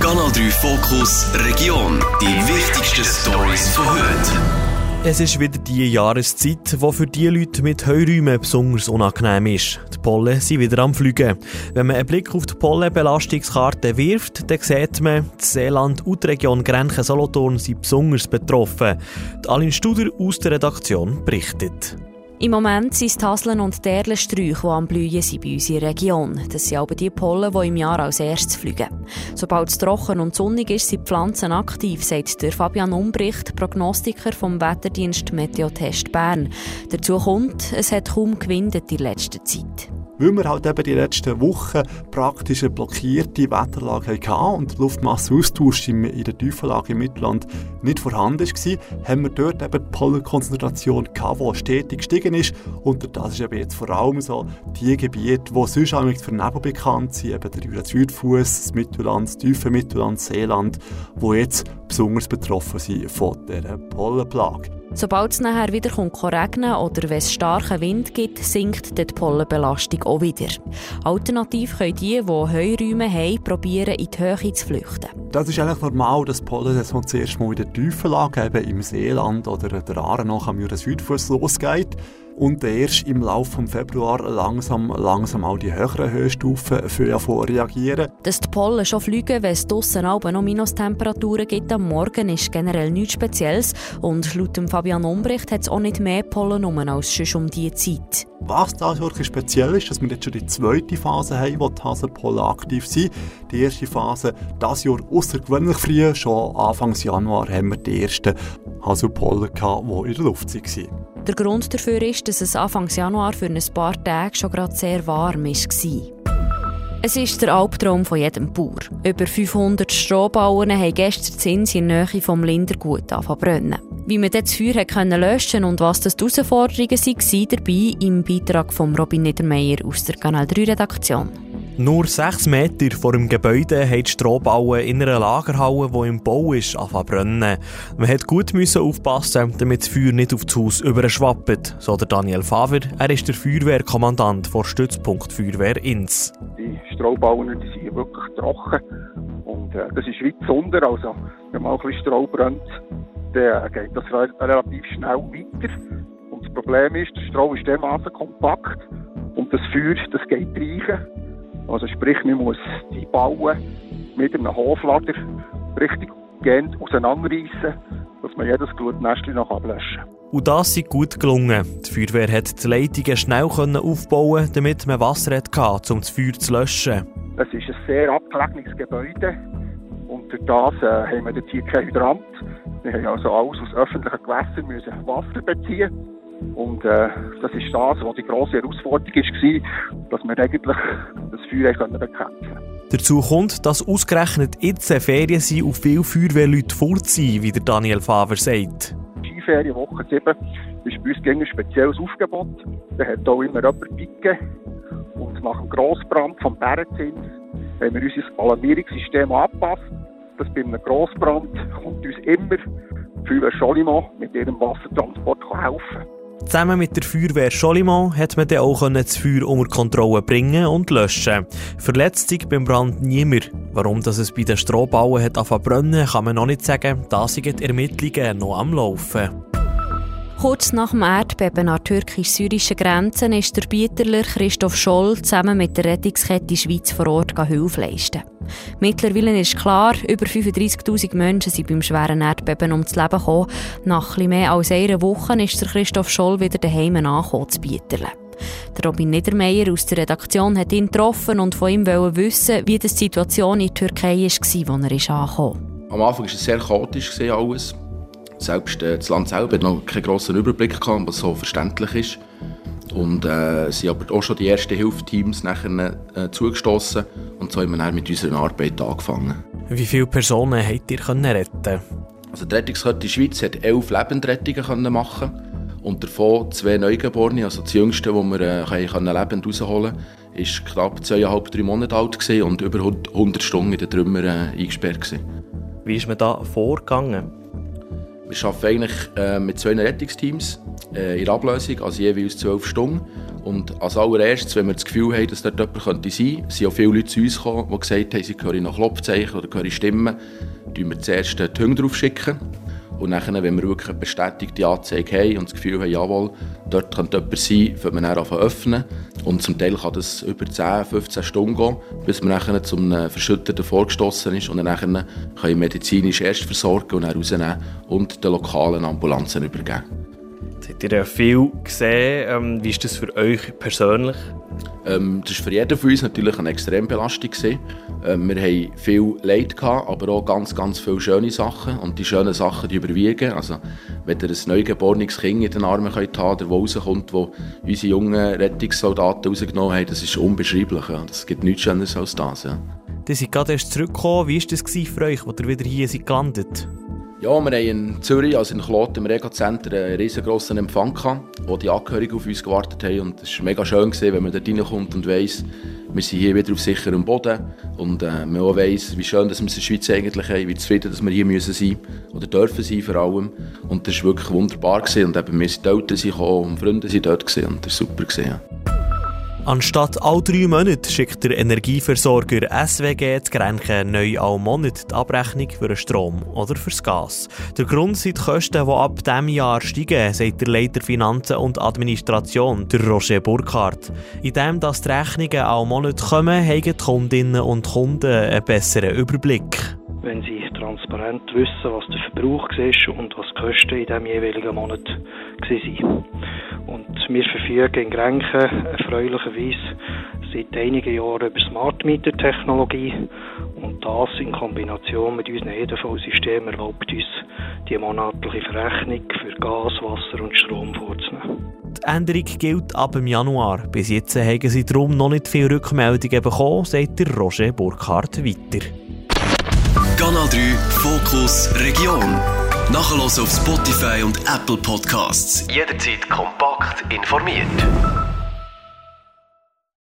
Kanal 3 Fokus Region. Die wichtigsten Stories von heute. Es ist wieder die Jahreszeit, die für die Leute mit Heuräumen besonders unangenehm ist. Die Pollen sind wieder am Fliegen. Wenn man einen Blick auf die Pollenbelastungskarte wirft, dann sieht man, das Seeland und die Region Grenchen-Solothurn sind besonders betroffen. Die Aline Studer aus der Redaktion berichtet. Im Moment sind es die und die Erlensträuche, die am Blühen sind bei uns in der Region. Das sind aber die Pollen, die im Jahr als erstes fliegen. Sobald es trocken und sonnig ist, sind die Pflanzen aktiv, sagt der Fabian Umbricht, Prognostiker vom Wetterdienst Meteotest Bern. Dazu kommt, es hat kaum gewindet in letzter Zeit weil wir halt eben die letzten Wochen praktisch eine blockierte Wetterlage hatten und der Luftmasseaustausch in der Tiefenlage im Mittelland nicht vorhanden war, haben wir dort eben die Pollenkonzentration gehabt, die stetig gestiegen ist. Und das ist eben jetzt vor allem so die Gebiete, die sonst auch für Nebel bekannt sind, eben der Jura-Südfuss, das Mittelland, das tiefe Mittelland, Seeland, die jetzt besonders betroffen sind von dieser Pollenplage. Sobald es nachher wieder kommt regnen oder wenn es starken Wind gibt, sinkt die Pollenbelastung auch wieder. Alternativ können die, die Heuräume haben, probieren, in die Höhe zu flüchten. Das ist eigentlich normal, dass Pollensaison zuerst mal in der Tiefenlage, eben im Seeland oder der Aare noch am Südfuss losgeht und erst im Laufe des Februar langsam, langsam auch die höheren Höhenstufen für reagieren. Dass die Pollen schon fliegen, wenn es draussen noch Minustemperaturen gibt am Morgen, ist generell nichts Spezielles und laut Fabian Umbricht hat es auch nicht mehr Pollen rum als schon um diese Zeit. Was da wirklich speziell ist, dass wir jetzt schon die zweite Phase haben, wo die Haselpollen aktiv sind. Die erste Phase, das Jahr außergewöhnlich früh, schon Anfang Januar haben wir die ersten Haselpollen gehabt, die in der Luft waren. Der Grund dafür ist, dass es Anfang Januar für ein paar Tage schon gerade sehr warm war. Es ist der Albtraum von jedem Bauer. Über 500 Strohbauen haben gestern Zins in der Nähe vom Lindergut verbrennen. Wie man das Feuer können löschen und was das die Herausforderungen waren, dabei im Beitrag von Robin Niedermeyer aus der Kanal 3 Redaktion. Nur sechs Meter vor dem Gebäude haben die Strohbauen in einer Lagerhalle, die im Bau ist, anfangen Man musste gut aufpassen, damit das Feuer nicht auf das Haus überschwappt, so der Daniel Faver. Er ist der Feuerwehrkommandant vor Stützpunkt Feuerwehr Inns. Die Strohbauen die sind wirklich trocken und äh, das ist wie Zunder, also wenn man ein bisschen Stroh brennt, dann geht das relativ schnell weiter. Und das Problem ist, der Stroh ist dermaßen kompakt und das Feuer, das geht reichen. Also sprich, man muss die Bauen mit einem Hoflader richtig gehend auseinanderreißen, dass man jedes Glutnestchen noch ablöschen kann. Und das ist gut gelungen. Die Feuerwehr hat die Leitungen schnell aufbauen damit man Wasser hatte, um das Feuer zu löschen. Es ist ein sehr abgelegenes Gebäude und durch das äh, haben wir jetzt hier kein Hydrant. Wir haben also alles aus öffentlichen Gewässern müssen Wasser beziehen und äh, das ist das, was die grosse Herausforderung war, dass wir eigentlich das Feuer bekämpfen können. Dazu kommt, dass ausgerechnet jetzt Ferien sind und viele Feuerwehrleute fort sind, wie der Daniel Faver sagt. Skiferien Woche 7 ist bei uns ein spezielles Aufgebot. Da hat auch immer jemand mitgegeben. Und nach dem Grossbrand vom Bärenzins haben wir unser Alarmierungssystem angepasst. Dass bei einem Grossbrand kommt uns immer Feuerwehr Scholimo mit ihrem Wassertransport helfen Zusammen mit der Feuerwehr Scholimo hat man dann auch das Feuer unter Kontrolle bringen und löschen. Verletzt sich beim Brand niemand. Warum dass es bei den Strohbauen hat brennen, kann man noch nicht sagen. Da sind die Ermittlungen noch am Laufen. Kurz nach dem Erdbeben an türkisch-syrischen Grenzen ist der Bieterler Christoph Scholl zusammen mit der Rettungskette Schweiz vor Ort Hilfe leisten. Mittlerweile ist klar, über 35.000 Menschen sind beim schweren Erdbeben ums Leben gekommen. Nach etwas mehr als einer Woche ist der Christoph Scholl wieder daheim angekommen zu Bieterle. Der Robin Niedermeyer aus der Redaktion hat ihn getroffen und von ihm wissen, wie die Situation in der Türkei war, als er angekommen Am Anfang war es sehr chaotisch alles. Selbst äh, das Land selber hat noch keinen grossen Überblick gehabt, was so verständlich ist. Und äh, sind aber auch schon die ersten Hilfsteams nachher äh, zugestoßen und so haben wir dann mit unserer Arbeit angefangen. Wie viele Personen habt ihr können retten? Also die Rettungskette Schweiz hat elf Lebendrettungen können machen und davon zwei Neugeborene, also das jüngste, das wir äh, können lebend rausholen konnten, ist knapp zweieinhalb, drei Monate alt und über 100 Stunden in den Trümmern äh, eingesperrt. Gewesen. Wie ist man da vorgegangen? Wir arbeiten eigentlich äh, mit zwei Rettungsteams äh, in Ablösung, also jeweils zwölf Stunden. Und als allererstes, wenn wir das Gefühl haben, dass dort jemand könnte sein könnte, sind auch viele Leute zu uns gekommen, die gesagt haben, sie hören nach Klopfzeichen oder hören Stimmen, schicken wir zuerst die Hunde drauf. Und dann, wenn wir wirklich eine bestätigte Anzeige haben und das Gefühl haben, jawohl, dort könnte jemand sein, wird man dann öffnen. Und zum Teil kann das über 10, 15 Stunden gehen, bis man dann zum Verschütteten vorgestoßen ist und dann können wir medizinisch erst versorgen und dann rausnehmen und den lokalen Ambulanzen übergeben. Jetzt habt ihr ja viel gesehen. Ähm, wie ist das für euch persönlich? Ähm, das war für jeden von uns natürlich eine Extrembelastung. Ähm, wir hatten viel Leid, gehabt, aber auch ganz, ganz viele schöne Sachen. Und die schönen Sachen die überwiegen. Also, wenn ihr ein neugeborenes Kind in den Armen könnt haben der rauskommt, wo unsere jungen Rettungssoldaten rausgenommen haben, das ist unbeschreiblich. Ja. Das gibt nichts Schöneres als das. Ja. Ihr seid gerade erst zurückgekommen. Wie war das für euch, als ihr wieder hier seid gelandet seid? Ja, wir haben in Zürich, also in Kloten, im Rega-Center, einen riesengroßen Empfang gehabt, wo die Angehörigen auf uns gewartet haben. Und es war mega schön, gewesen, wenn man dort reinkommt und weiss, wir sind hier wieder auf sicherem Boden. Und äh, man auch weiss, wie schön dass wir es in der Schweiz eigentlich haben, wie zufrieden dass wir hier müssen sein oder dürfen sein vor allem. Und das war wirklich wunderbar. Gewesen. Und eben, wir sind die Eltern gekommen und Freunde sind dort gewesen, und das war super. Gewesen, ja. Anstatt alle drei Monate schickt der Energieversorger SWG zu Grenchen neu alle Monate die Abrechnung für den Strom oder für das Gas. Der Grund sind die Kosten, die ab diesem Jahr steigen, sagt der Leiter Finanzen und Administration, der Roger Burkhardt. Indem dass die Rechnungen alle Monate kommen, haben die Kundinnen und Kunden einen besseren Überblick wenn sie transparent wissen, was der Verbrauch ist und was die Kosten in diesem jeweiligen Monat waren. Und wir verfügen in Grenchen erfreulicherweise seit einigen Jahren über Smart Meter Technologie und das in Kombination mit unserem EDV-System erlaubt uns, die monatliche Verrechnung für Gas, Wasser und Strom vorzunehmen. Die Änderung gilt ab dem Januar. Bis jetzt haben sie darum noch nicht viele Rückmeldungen bekommen, sagt der Roger Burkhardt weiter. Kanal 3 Fokus Region. Nachher auf Spotify und Apple Podcasts. Jederzeit kompakt informiert.